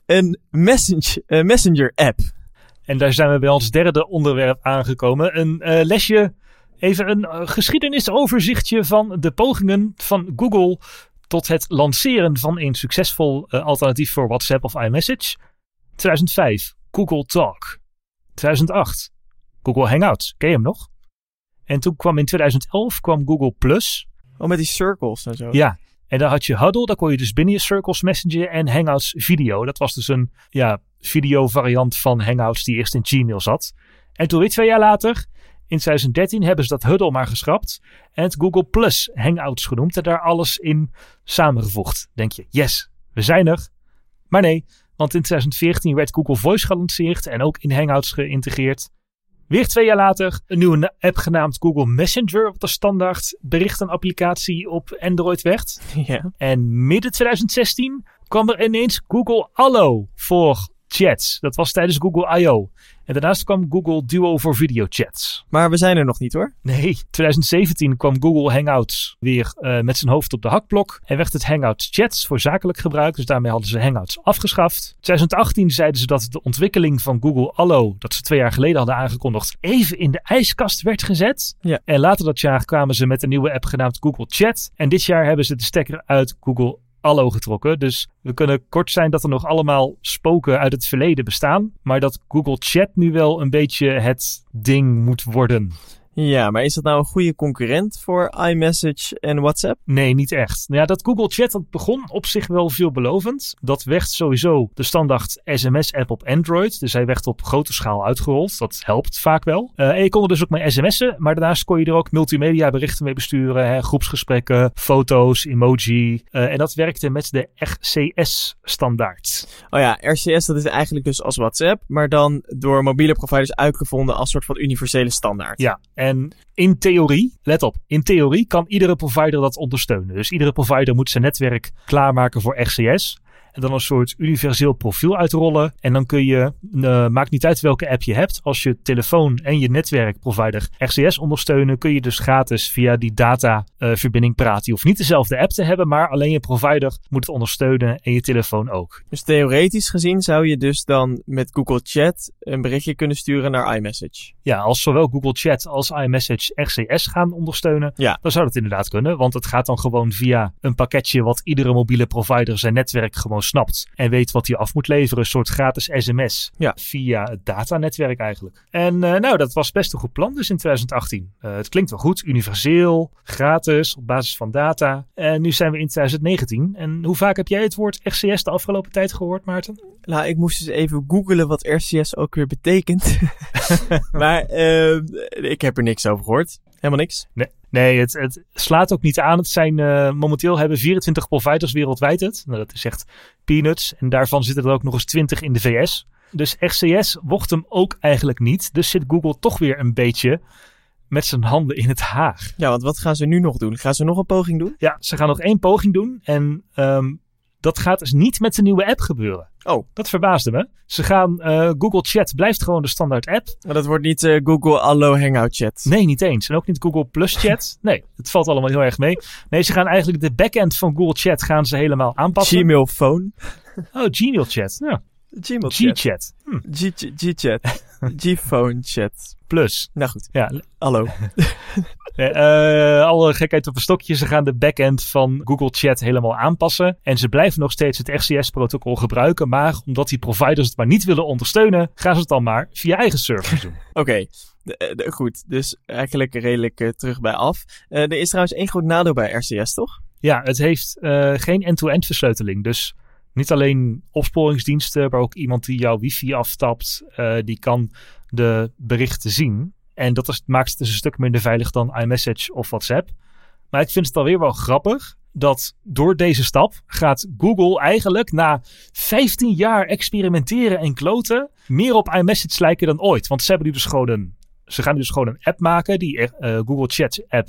Speaker 2: een messenger, eh, messenger app.
Speaker 1: En daar zijn we bij ons derde onderwerp aangekomen. Een eh, lesje, even een eh, geschiedenisoverzichtje van de pogingen van Google tot het lanceren van een succesvol eh, alternatief voor WhatsApp of iMessage. 2005, Google Talk. 2008, Google Hangouts. Ken je hem nog? En toen kwam in 2011 kwam Google Plus.
Speaker 2: Oh, met die circles en zo.
Speaker 1: Ja, en dan had je Huddle, daar kon je dus binnen je Circles Messenger en Hangouts video. Dat was dus een ja, video variant van Hangouts die eerst in Gmail zat. En toen weer twee jaar later, in 2013, hebben ze dat Huddle maar geschrapt. En het Google Plus Hangouts genoemd en daar alles in samengevoegd. Denk je, yes, we zijn er. Maar nee, want in 2014 werd Google Voice gelanceerd en ook in Hangouts geïntegreerd. Weer twee jaar later een nieuwe app genaamd Google Messenger, wat de standaard berichtenapplicatie op Android werd.
Speaker 2: ja.
Speaker 1: En midden 2016 kwam er ineens Google Allo voor chats. Dat was tijdens Google I.O. En daarnaast kwam Google Duo voor videochats.
Speaker 2: Maar we zijn er nog niet hoor.
Speaker 1: Nee, 2017 kwam Google Hangouts weer eh, met zijn hoofd op de hakblok. En werd het Hangouts Chats voor zakelijk gebruik. Dus daarmee hadden ze Hangouts afgeschaft. 2018 zeiden ze dat de ontwikkeling van Google Allo, dat ze twee jaar geleden hadden aangekondigd, even in de ijskast werd gezet.
Speaker 2: Ja.
Speaker 1: En later dat jaar kwamen ze met een nieuwe app genaamd Google Chat. En dit jaar hebben ze de stekker uit Google Allo getrokken. Dus we kunnen kort zijn dat er nog allemaal spoken uit het verleden bestaan. Maar dat Google Chat nu wel een beetje het ding moet worden.
Speaker 2: Ja, maar is dat nou een goede concurrent voor iMessage en WhatsApp?
Speaker 1: Nee, niet echt. Nou ja, dat Google Chat dat begon op zich wel veelbelovend. Dat werd sowieso de standaard SMS-app op Android. Dus hij werd op grote schaal uitgerold. Dat helpt vaak wel. Uh, en je kon er dus ook mee sms'en. Maar daarnaast kon je er ook multimedia berichten mee besturen. Hè, groepsgesprekken, foto's, emoji. Uh, en dat werkte met de RCS-standaard.
Speaker 2: Oh ja, RCS dat is eigenlijk dus als WhatsApp. Maar dan door mobiele providers uitgevonden als soort van universele standaard.
Speaker 1: Ja, en in theorie, let op, in theorie kan iedere provider dat ondersteunen. Dus iedere provider moet zijn netwerk klaarmaken voor RCS. En dan een soort universeel profiel uitrollen. En dan kun je, uh, maakt niet uit welke app je hebt. Als je telefoon en je netwerkprovider RCS ondersteunen, kun je dus gratis via die dataverbinding uh, praten. Je hoeft niet dezelfde app te hebben, maar alleen je provider moet het ondersteunen en je telefoon ook.
Speaker 2: Dus theoretisch gezien zou je dus dan met Google Chat een berichtje kunnen sturen naar iMessage.
Speaker 1: Ja, als zowel Google Chat als iMessage RCS gaan ondersteunen,
Speaker 2: ja.
Speaker 1: dan zou dat inderdaad kunnen. Want het gaat dan gewoon via een pakketje wat iedere mobiele provider zijn netwerk gewoon snapt en weet wat hij af moet leveren. Een soort gratis sms
Speaker 2: ja.
Speaker 1: via het datanetwerk eigenlijk. En uh, nou, dat was best een goed plan dus in 2018. Uh, het klinkt wel goed, universeel, gratis, op basis van data. En nu zijn we in 2019. En hoe vaak heb jij het woord RCS de afgelopen tijd gehoord, Maarten?
Speaker 2: Nou, ik moest dus even googelen wat RCS ook weer betekent. maar uh, ik heb er niks over gehoord. Helemaal niks.
Speaker 1: Nee. Nee, het, het, slaat ook niet aan. Het zijn, uh, momenteel hebben 24 providers wereldwijd het. Nou, dat is echt peanuts. En daarvan zitten er ook nog eens 20 in de VS. Dus RCS wordt hem ook eigenlijk niet. Dus zit Google toch weer een beetje met zijn handen in het haar.
Speaker 2: Ja, want wat gaan ze nu nog doen? Gaan ze nog een poging doen?
Speaker 1: Ja, ze gaan nog één poging doen. En um, dat gaat dus niet met de nieuwe app gebeuren.
Speaker 2: Oh.
Speaker 1: Dat verbaasde me. Ze gaan, uh, Google Chat blijft gewoon de standaard app.
Speaker 2: Maar dat wordt niet uh, Google Allo Hangout Chat.
Speaker 1: Nee, niet eens. En ook niet Google Plus Chat. nee, het valt allemaal heel erg mee. Nee, ze gaan eigenlijk de backend van Google Chat gaan ze helemaal aanpassen.
Speaker 2: Gmail Phone.
Speaker 1: Oh, Gmail Chat. Ja.
Speaker 2: Gmail
Speaker 1: G-Chat.
Speaker 2: Hm. G-Chat. G-Phone Chat.
Speaker 1: Plus.
Speaker 2: Nou goed.
Speaker 1: Ja.
Speaker 2: Hallo.
Speaker 1: uh, alle gekheid op een stokje. Ze gaan de backend van Google Chat helemaal aanpassen. En ze blijven nog steeds het RCS-protocol gebruiken. Maar omdat die providers het maar niet willen ondersteunen, gaan ze het dan maar via eigen servers doen.
Speaker 2: Oké. Okay. Goed, dus eigenlijk redelijk uh, terug bij af. Uh, er is trouwens één groot nadeel bij RCS, toch?
Speaker 1: Ja, het heeft uh, geen end-to-end versleuteling. Dus niet alleen opsporingsdiensten, maar ook iemand die jouw wifi aftapt, uh, die kan de berichten zien. En dat is, maakt het dus een stuk minder veilig dan iMessage of WhatsApp. Maar ik vind het alweer wel grappig dat door deze stap gaat Google eigenlijk na 15 jaar experimenteren en kloten meer op iMessage lijken dan ooit. Want ze hebben dus gewoon ze gaan nu dus gewoon een app maken, die uh, Google Chat app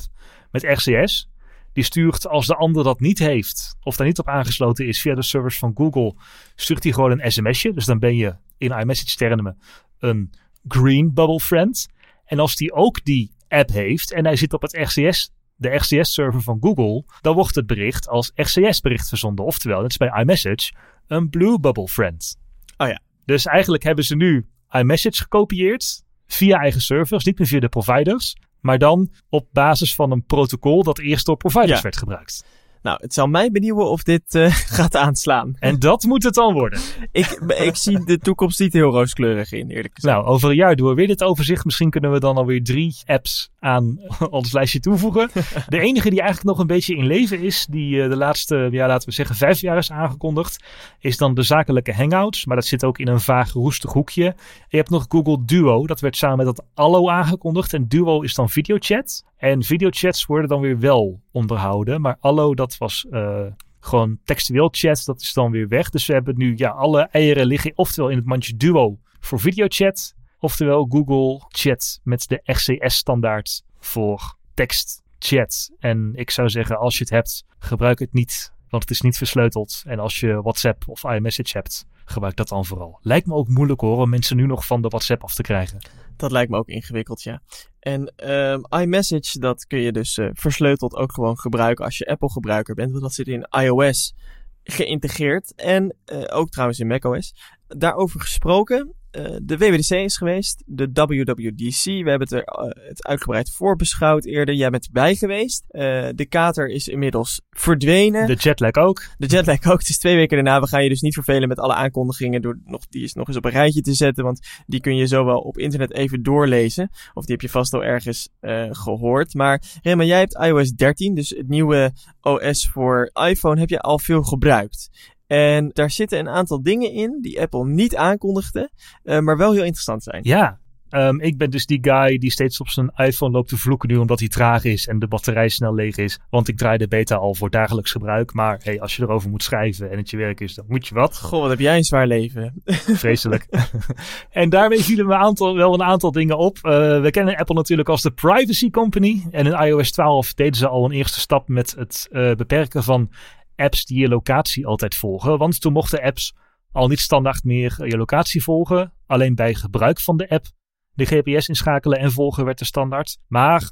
Speaker 1: met RCS. Die stuurt als de ander dat niet heeft of daar niet op aangesloten is via de servers van Google, stuurt hij gewoon een sms'je. Dus dan ben je in iMessage termen een green bubble friend. En als die ook die app heeft en hij zit op het RCS, de RCS-server van Google, dan wordt het bericht als RCS-bericht verzonden. Oftewel, dat is bij iMessage een blue bubble friend.
Speaker 2: Oh ja.
Speaker 1: Dus eigenlijk hebben ze nu iMessage gekopieerd via eigen servers, niet meer via de providers. Maar dan op basis van een protocol dat eerst door providers
Speaker 2: Ja.
Speaker 1: werd gebruikt.
Speaker 2: Nou, het zal mij benieuwen of dit uh, gaat aanslaan.
Speaker 1: En dat moet het dan worden.
Speaker 2: Ik, ik zie de toekomst niet heel rooskleurig in, eerlijk gezegd.
Speaker 1: Nou, over een jaar doen we weer dit overzicht. Misschien kunnen we dan alweer drie apps aan ons lijstje toevoegen. De enige die eigenlijk nog een beetje in leven is, die uh, de laatste, ja, laten we zeggen, vijf jaar is aangekondigd, is dan de zakelijke hangouts. Maar dat zit ook in een vaag roestig hoekje. En je hebt nog Google Duo. Dat werd samen met dat Allo aangekondigd. En Duo is dan videochat. En videochats worden dan weer wel onderhouden. Maar Allo, dat was uh, gewoon textueel chat. Dat is dan weer weg. Dus we hebben nu, ja, alle eieren liggen oftewel in het mandje Duo voor videochat. Oftewel Google Chat met de RCS-standaard voor tekstchat. En ik zou zeggen, als je het hebt, gebruik het niet. Want het is niet versleuteld. En als je WhatsApp of iMessage hebt, gebruik dat dan vooral. Lijkt me ook moeilijk hoor, om mensen nu nog van de WhatsApp af te krijgen.
Speaker 2: Dat lijkt me ook ingewikkeld, ja. En um, iMessage, dat kun je dus uh, versleuteld ook gewoon gebruiken als je Apple-gebruiker bent. Want dat zit in iOS geïntegreerd. En uh, ook trouwens in macOS. Daarover gesproken, eh, de WWDC is geweest, de WWDC. We hebben het er eh, het uitgebreid voorbeschouwd eerder. Jij bent erbij geweest. Eh, de kater is inmiddels verdwenen.
Speaker 1: De jetlag ook.
Speaker 2: De jetlag ook. Het is twee weken daarna. We gaan je dus niet vervelen met alle aankondigingen door nog, die eens nog eens op een rijtje te zetten. Want die kun je zo wel op internet even doorlezen. Of die heb je vast al ergens gehoord. Maar Rema, jij hebt iOS 13, dus het nieuwe OS voor iPhone, heb je al veel gebruikt. En daar zitten een aantal dingen in die Apple niet aankondigde, uh, maar wel heel interessant zijn.
Speaker 1: Ja, Um, ik ben dus die guy die steeds op zijn iPhone loopt te vloeken nu omdat hij traag is en de batterij snel leeg is. Want ik draai de beta al voor dagelijks gebruik. Maar hey, als je erover moet schrijven en het je werk is, dan moet je wat.
Speaker 2: Goh, wat heb jij een zwaar leven.
Speaker 1: Vreselijk. en daarmee vielen me aantal, wel een aantal dingen op. Uh, we kennen Apple natuurlijk als de privacy company. En in iOS 12 deden ze al een eerste stap met het uh, beperken van apps die je locatie altijd volgen. Want toen mochten apps al niet standaard meer je locatie volgen. Alleen bij gebruik van de app de GPS inschakelen en volgen werd de standaard. Maar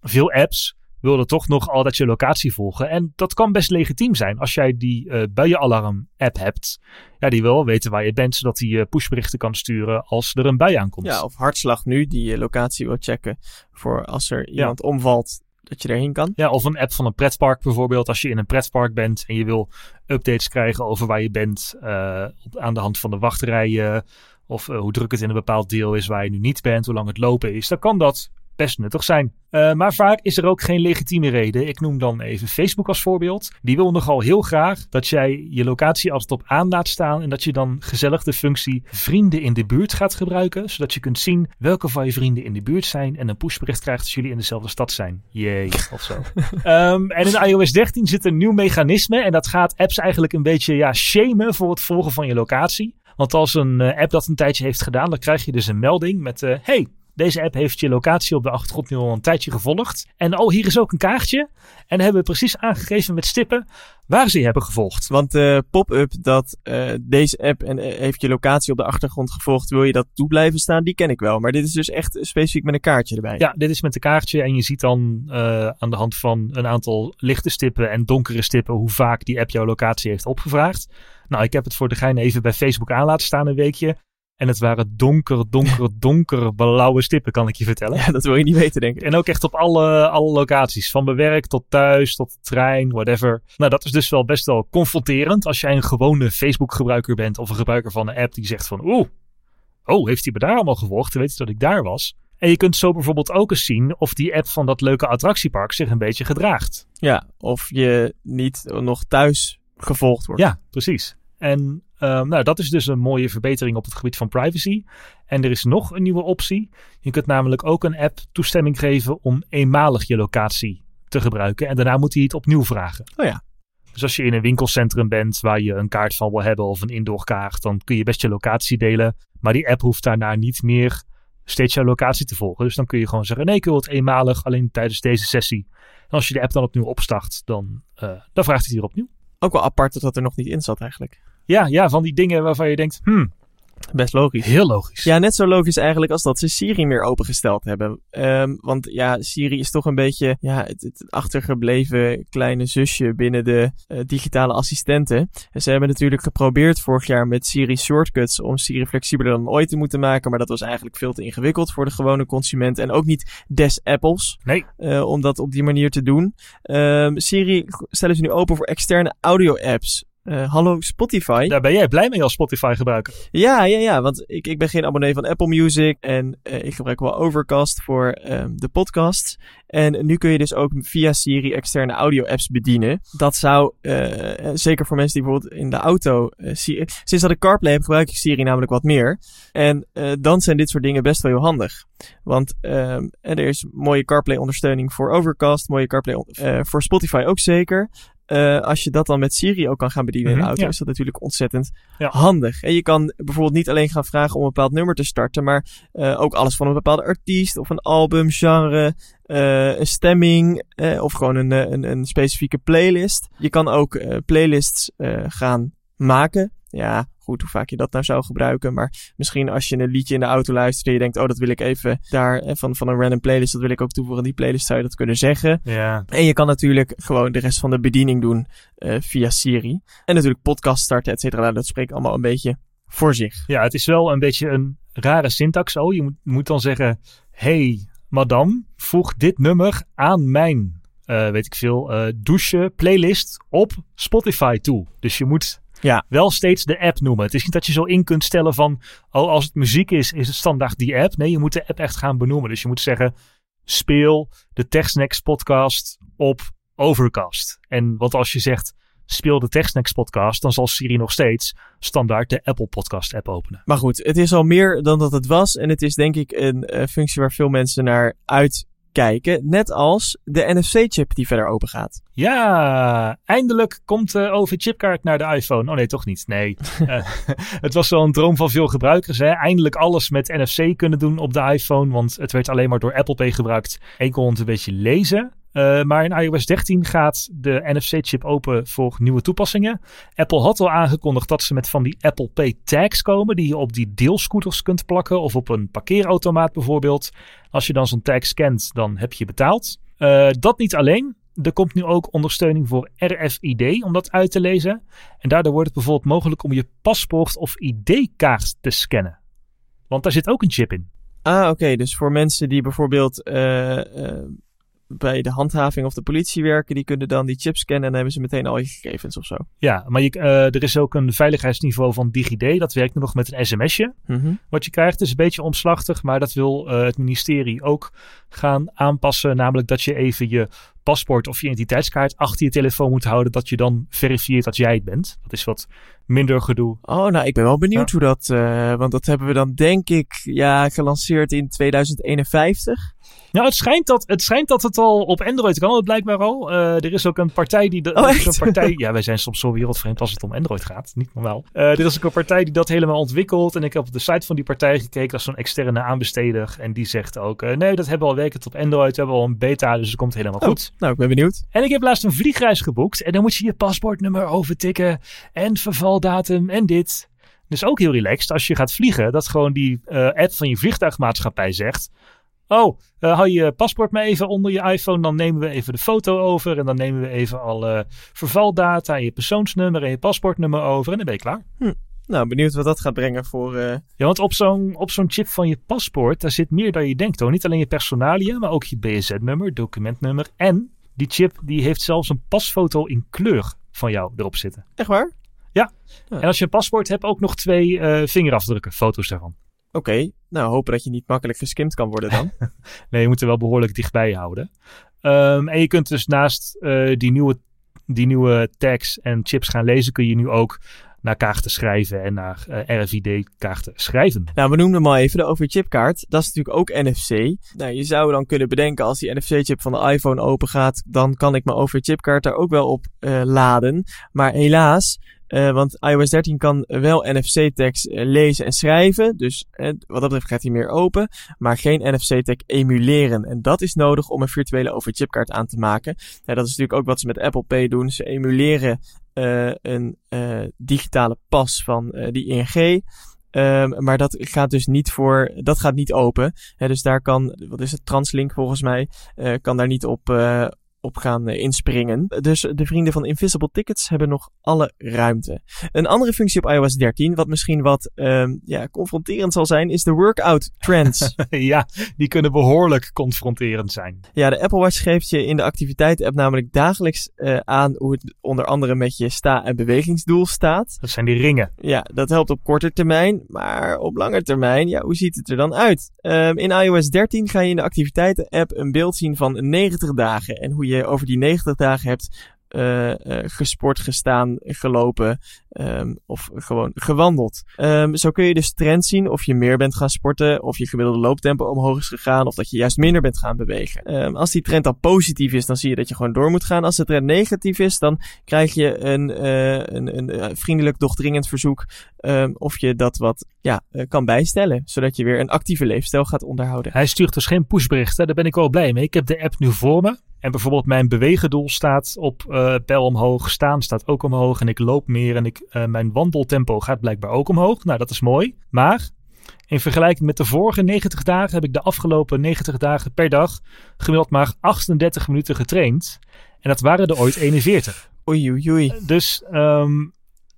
Speaker 1: veel apps wilden toch nog altijd je locatie volgen. En dat kan best legitiem zijn als jij die uh, buienalarm app hebt. Ja, die wil weten waar je bent, zodat die uh, pushberichten kan sturen als er een bui aankomt.
Speaker 2: Ja, of hartslag nu, die je locatie wil checken voor als er iemand ja. omvalt dat je erheen kan.
Speaker 1: Ja, of een app van een pretpark bijvoorbeeld. Als je in een pretpark bent en je wil updates krijgen over waar je bent uh, aan de hand van de wachtrijen. Of uh, hoe druk het in een bepaald deel is waar je nu niet bent, hoe lang het lopen is. Dan kan dat best nuttig zijn. Uh, maar vaak is er ook geen legitieme reden. Ik noem dan even Facebook als voorbeeld. Die wil nogal heel graag dat jij je locatie altijd op aan laat staan. En dat je dan gezellig de functie vrienden in de buurt gaat gebruiken. Zodat je kunt zien welke van je vrienden in de buurt zijn. En een pushbericht krijgt als jullie in dezelfde stad zijn. Jee, of zo. um, en in iOS 13 zit een nieuw mechanisme. En dat gaat apps eigenlijk een beetje ja, shamen voor het volgen van je locatie. Want als een uh, app dat een tijdje heeft gedaan, dan krijg je dus een melding met: uh, Hey, deze app heeft je locatie op de achtergrond nu al een tijdje gevolgd. En oh, hier is ook een kaartje. En hebben we precies aangegeven met stippen waar ze je hebben gevolgd.
Speaker 2: Want de uh, pop-up dat uh, deze app en, uh, heeft je locatie op de achtergrond gevolgd, wil je dat toe blijven staan, die ken ik wel. Maar dit is dus echt specifiek met een kaartje erbij.
Speaker 1: Ja, dit is met een kaartje en je ziet dan aan de hand van een aantal lichte stippen en donkere stippen hoe vaak die app jouw locatie heeft opgevraagd. Nou, ik heb het voor de gein even bij Facebook aan laten staan een weekje. En het waren donker, donker, donker blauwe stippen, kan ik je vertellen.
Speaker 2: Ja, dat wil je niet weten, denk ik.
Speaker 1: En ook echt op alle, alle locaties. Van mijn werk tot thuis, tot de trein, whatever. Nou, dat is dus wel best wel confronterend als jij een gewone Facebook-gebruiker bent. Of een gebruiker van een app die zegt van, oeh, oh, heeft hij me daar allemaal gevolgd? Weet je dat ik daar was? En je kunt zo bijvoorbeeld ook eens zien of die app van dat leuke attractiepark zich een beetje gedraagt.
Speaker 2: Ja, of je niet nog thuis gevolgd wordt.
Speaker 1: Ja, precies. En uh, nou, dat is dus een mooie verbetering op het gebied van privacy. En er is nog een nieuwe optie. Je kunt namelijk ook een app toestemming geven om eenmalig je locatie te gebruiken. En daarna moet hij het opnieuw vragen.
Speaker 2: Oh ja.
Speaker 1: Dus als je in een winkelcentrum bent waar je een kaart van wil hebben of een indoorkaart, dan kun je best je locatie delen. Maar die app hoeft daarna niet meer steeds jouw locatie te volgen. Dus dan kun je gewoon zeggen: nee, ik wil het eenmalig alleen tijdens deze sessie. En als je de app dan opnieuw opstart, dan, uh, dan vraagt hij hier opnieuw.
Speaker 2: Ook wel apart dat dat er nog niet in zat eigenlijk.
Speaker 1: Ja, ja, van die dingen waarvan je denkt, hmm,
Speaker 2: Best logisch.
Speaker 1: Heel logisch.
Speaker 2: Ja, net zo logisch eigenlijk als dat ze Siri meer opengesteld hebben. Um, want ja, Siri is toch een beetje ja, het, het achtergebleven kleine zusje binnen de uh, digitale assistenten. En ze hebben natuurlijk geprobeerd vorig jaar met Siri shortcuts om Siri flexibeler dan ooit te moeten maken. Maar dat was eigenlijk veel te ingewikkeld voor de gewone consument. En ook niet des Apples.
Speaker 1: Nee.
Speaker 2: Uh, om dat op die manier te doen. Um, Siri stellen ze nu open voor externe audio-apps. Uh, hallo Spotify.
Speaker 1: Daar ben jij blij mee als Spotify gebruiker.
Speaker 2: Ja, ja, ja. Want ik, ik ben geen abonnee van Apple Music. En uh, ik gebruik wel Overcast voor um, de podcast. En nu kun je dus ook via Siri externe audio apps bedienen. Dat zou, uh, zeker voor mensen die bijvoorbeeld in de auto... Siri, sinds dat ik CarPlay heb gebruik ik Siri namelijk wat meer. En dan zijn dit soort dingen best wel heel handig. Want um, er is mooie CarPlay ondersteuning voor Overcast. Mooie CarPlay voor Spotify ook zeker. Uh, als je dat dan met Siri ook kan gaan bedienen in de auto, ja. is dat natuurlijk ontzettend ja. handig. En je kan bijvoorbeeld niet alleen gaan vragen om een bepaald nummer te starten, maar uh, ook alles van een bepaalde artiest of een album, genre, uh, een stemming of gewoon een, een, een, specifieke playlist. Je kan ook playlists gaan maken. Ja, goed hoe vaak je dat nou zou gebruiken. Maar misschien als je een liedje in de auto luistert en je denkt, oh, dat wil ik even daar van, van een random playlist, dat wil ik ook toevoegen aan die playlist, zou je dat kunnen zeggen.
Speaker 1: Ja.
Speaker 2: En je kan natuurlijk gewoon de rest van de bediening doen uh, via Siri. En natuurlijk podcast starten, et cetera. Nou, dat spreekt allemaal een beetje voor zich.
Speaker 1: Ja, het is wel een beetje een rare syntax. Oh, je moet, moet dan zeggen: Hey, madame, voeg dit nummer aan mijn, eh, weet ik veel, eh douche playlist op Spotify toe. Dus je moet
Speaker 2: Ja.
Speaker 1: wel steeds de app noemen. Het is niet dat je zo in kunt stellen van: Oh, als het muziek is, is het standaard die app. Nee, je moet de app echt gaan benoemen. Dus je moet zeggen: Speel de TechSnacks podcast op Overcast. En want als je zegt. Speel de TechSnacks podcast, dan zal Siri nog steeds standaard de Apple Podcast app openen.
Speaker 2: Maar goed, het is al meer dan dat het was. En het is denk ik een eh, functie waar veel mensen naar uitkijken. Net als de NFC-chip die verder open gaat.
Speaker 1: Ja, eindelijk komt de OV-chipkaart naar de iPhone. Oh nee, toch niet. Nee. Eh, het was wel een droom van veel gebruikers. Hè? Eindelijk alles met NFC kunnen doen op de iPhone. Want het werd alleen maar door Apple Pay gebruikt. En kon het een beetje lezen. Eh, maar in iOS 13 gaat de NFC-chip open voor nieuwe toepassingen. Apple had al aangekondigd dat ze met van die Apple Pay tags komen. Die je op die deelscooters kunt plakken. Of op een parkeerautomaat bijvoorbeeld. Als je dan zo'n tag scant, dan heb je betaald. Eh, dat niet alleen. Er komt nu ook ondersteuning voor RFID om dat uit te lezen. En daardoor wordt het bijvoorbeeld mogelijk om je paspoort of ID-kaart te scannen. Want daar zit ook een chip in.
Speaker 2: Ah, oké. Dus voor mensen die bijvoorbeeld eh, bij de handhaving of de politie werken, die kunnen dan die chip scannen en dan hebben ze meteen al je gegevens of zo.
Speaker 1: Ja, maar je, eh, er is ook een veiligheidsniveau van DigiD. Dat werkt nu nog met een sms'je.
Speaker 2: Mhm.
Speaker 1: Wat je krijgt is een beetje omslachtig, maar dat wil eh, het ministerie ook gaan aanpassen. Namelijk dat je even je paspoort of je identiteitskaart achter je telefoon moet houden. Dat je dan verifieert dat jij het bent. Dat is wat minder gedoe.
Speaker 2: Oh, nou, ik ben wel benieuwd hoe dat, eh, want dat hebben we dan denk ik, ja, gelanceerd in 2051.
Speaker 1: Nou, het schijnt dat het, schijnt dat het al op Android kan, het blijkbaar al. Eh, er is ook een partij die... De,
Speaker 2: Oh?
Speaker 1: Een partij, ja, wij zijn soms zo wereldvreemd als het om Android gaat. Niet normaal. Eh, er is ook een partij die dat helemaal ontwikkelt. En ik heb op de site van die partij gekeken als zo'n externe aanbesteder. En die zegt ook, nee, dat hebben we al werkend op Android. We hebben al een beta, dus het komt helemaal goed.
Speaker 2: Nou, ik ben benieuwd.
Speaker 1: En ik heb laatst een vliegreis geboekt. En dan moet je je paspoortnummer overtikken. En vervaldatum en dit. Dus ook heel relaxed als je gaat vliegen. Dat gewoon die eh, app van je vliegtuigmaatschappij zegt. Oh, eh, hou je paspoort maar even onder je iPhone. Dan nemen we even de foto over. En dan nemen we even alle vervaldata. Je persoonsnummer en je paspoortnummer over. En dan ben je klaar.
Speaker 2: Nou, benieuwd wat dat gaat brengen voor... eh,
Speaker 1: Ja, want op zo'n, op zo'n chip van je paspoort, daar zit meer dan je denkt hoor. Niet alleen je personalia, maar ook je BSZ-nummer, documentnummer. En die chip die heeft zelfs een pasfoto in kleur van jou erop zitten.
Speaker 2: Echt waar?
Speaker 1: En als je een paspoort hebt, ook nog twee eh, vingerafdrukken, foto's daarvan.
Speaker 2: Oké, nou hopen dat je niet makkelijk geskimd kan worden dan.
Speaker 1: Nee, je moet er wel behoorlijk dichtbij houden. Ehm, en je kunt dus naast eh, die, nieuwe, die nieuwe tags en chips gaan lezen, kun je nu ook naar kaarten schrijven en naar eh, RFID-kaarten schrijven.
Speaker 2: nou, we noemden hem al even de OV-chipkaart. Dat is natuurlijk ook NFC. Nou, je zou dan kunnen bedenken als die NFC-chip van de iPhone open gaat, dan kan ik mijn OV-chipkaart daar ook wel op eh, laden. Maar helaas, eh, want iOS 13 kan wel NFC-tags eh, lezen en schrijven. Dus eh, wat dat betreft gaat hij meer open. Maar geen NFC-tag emuleren. En dat is nodig om een virtuele OV-chipkaart aan te maken. Dat is natuurlijk ook wat ze met Apple Pay doen. Ze emuleren een digitale pas van die ING. Ehm, maar dat gaat dus niet voor, dat gaat niet open. Dus daar kan, wat is het, Translink volgens mij, kan daar niet op, op gaan eh, inspringen. Dus de vrienden van Invisible Tickets hebben nog alle ruimte. Een andere functie op iOS 13, wat misschien wat ehm, ja, confronterend zal zijn, is de workout trends.
Speaker 1: ja, die kunnen behoorlijk confronterend zijn.
Speaker 2: ja, de Apple Watch geeft je in de activiteiten-app namelijk dagelijks eh, aan hoe het onder andere met je sta- en bewegingsdoel staat.
Speaker 1: Dat zijn die ringen.
Speaker 2: Ja, dat helpt op korte termijn, maar op lange termijn, ja, hoe ziet het er dan uit? Ehm, in iOS 13 ga je in de activiteiten-app een beeld zien van 90 dagen en hoe je over die 90 dagen hebt eh, eh, gesport, gestaan, gelopen ehm, of gewoon gewandeld. Ehm, zo kun je dus trends zien of je meer bent gaan sporten, of je gemiddelde looptempo omhoog is gegaan, of dat je juist minder bent gaan bewegen. Ehm, als die trend dan positief is, dan zie je dat je gewoon door moet gaan. Als de trend negatief is, dan krijg je een, eh, een, een eh, vriendelijk, doch dringend verzoek of je dat wat ja, eh, kan bijstellen, zodat je weer een actieve leefstijl gaat onderhouden.
Speaker 1: Hij stuurt dus geen pushberichten. Daar ben ik wel blij mee. Ik heb de app nu voor me. En bijvoorbeeld mijn bewegendoel staat op pijl omhoog. Staan staat ook omhoog. En ik loop meer. En ik, eh, mijn wandeltempo gaat blijkbaar ook omhoog. Nou, dat is mooi. Maar in vergelijking met de vorige 90 dagen heb ik de afgelopen 90 dagen per dag gemiddeld maar 38 minuten getraind. En dat waren er ooit 41.
Speaker 2: Oei, oei, oei.
Speaker 1: Dus ehm,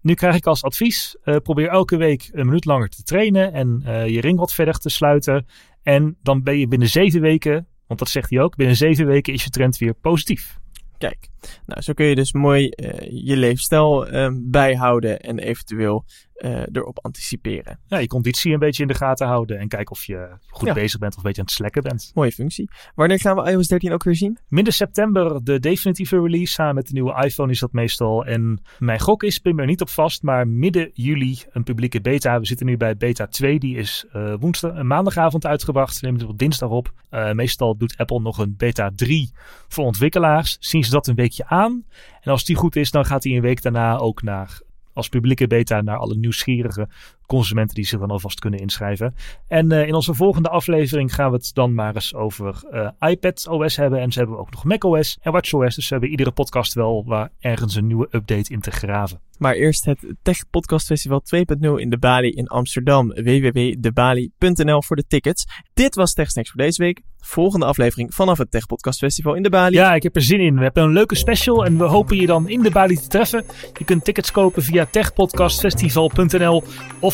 Speaker 1: Nu krijg ik als advies: uh, probeer elke week een minuut langer te trainen en uh, je ring wat verder te sluiten. En dan ben je binnen zeven weken, want dat zegt hij ook, binnen zeven weken is je trend weer positief.
Speaker 2: Kijk, nou zo kun je dus mooi uh, je leefstijl bijhouden en eventueel uh, erop anticiperen.
Speaker 1: Ja, je conditie een beetje in de gaten houden en kijken of je goed ja. bezig bent of een beetje aan het slekken bent.
Speaker 2: Mooie functie. Wanneer gaan we iOS 13 ook weer zien?
Speaker 1: Midden september de definitieve release. Samen met de nieuwe iPhone is dat meestal. En mijn gok is, pin er niet op vast, maar midden juli een publieke beta. We zitten nu bij beta 2, die is woensdag, een maandagavond uitgebracht. Nemen het op dinsdag op. Meestal doet Apple nog een beta 3 voor ontwikkelaars. Zien ze dat een weekje aan. En als die goed is, dan gaat hij een week daarna ook naar als publieke beta naar alle nieuwsgierige consumenten die zich dan alvast kunnen inschrijven. En uh, in onze volgende aflevering gaan we het dan maar eens over uh, iPad OS hebben. En ze hebben ook nog macOS en watchOS. Dus we hebben iedere podcast wel waar ergens een nieuwe update in te graven.
Speaker 2: Maar eerst het Tech Podcast Festival 2.0 in de Bali in Amsterdam. www.debali.nl voor de tickets. Dit was TechSnacks voor deze week. Volgende aflevering vanaf het Tech Podcast Festival in de Bali.
Speaker 1: Ja, ik heb er zin in. We hebben een leuke special en we hopen je dan in de Bali te treffen. Je kunt tickets kopen via techpodcastfestival.nl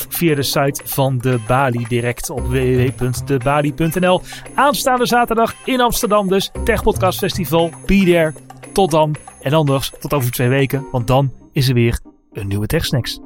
Speaker 1: via de site van de Bali direct op www.debali.nl. Aanstaande zaterdag in Amsterdam dus. Tech Podcast Festival. Be there. Tot dan. En anders tot over twee weken, want dan is er weer een nieuwe TechSnacks.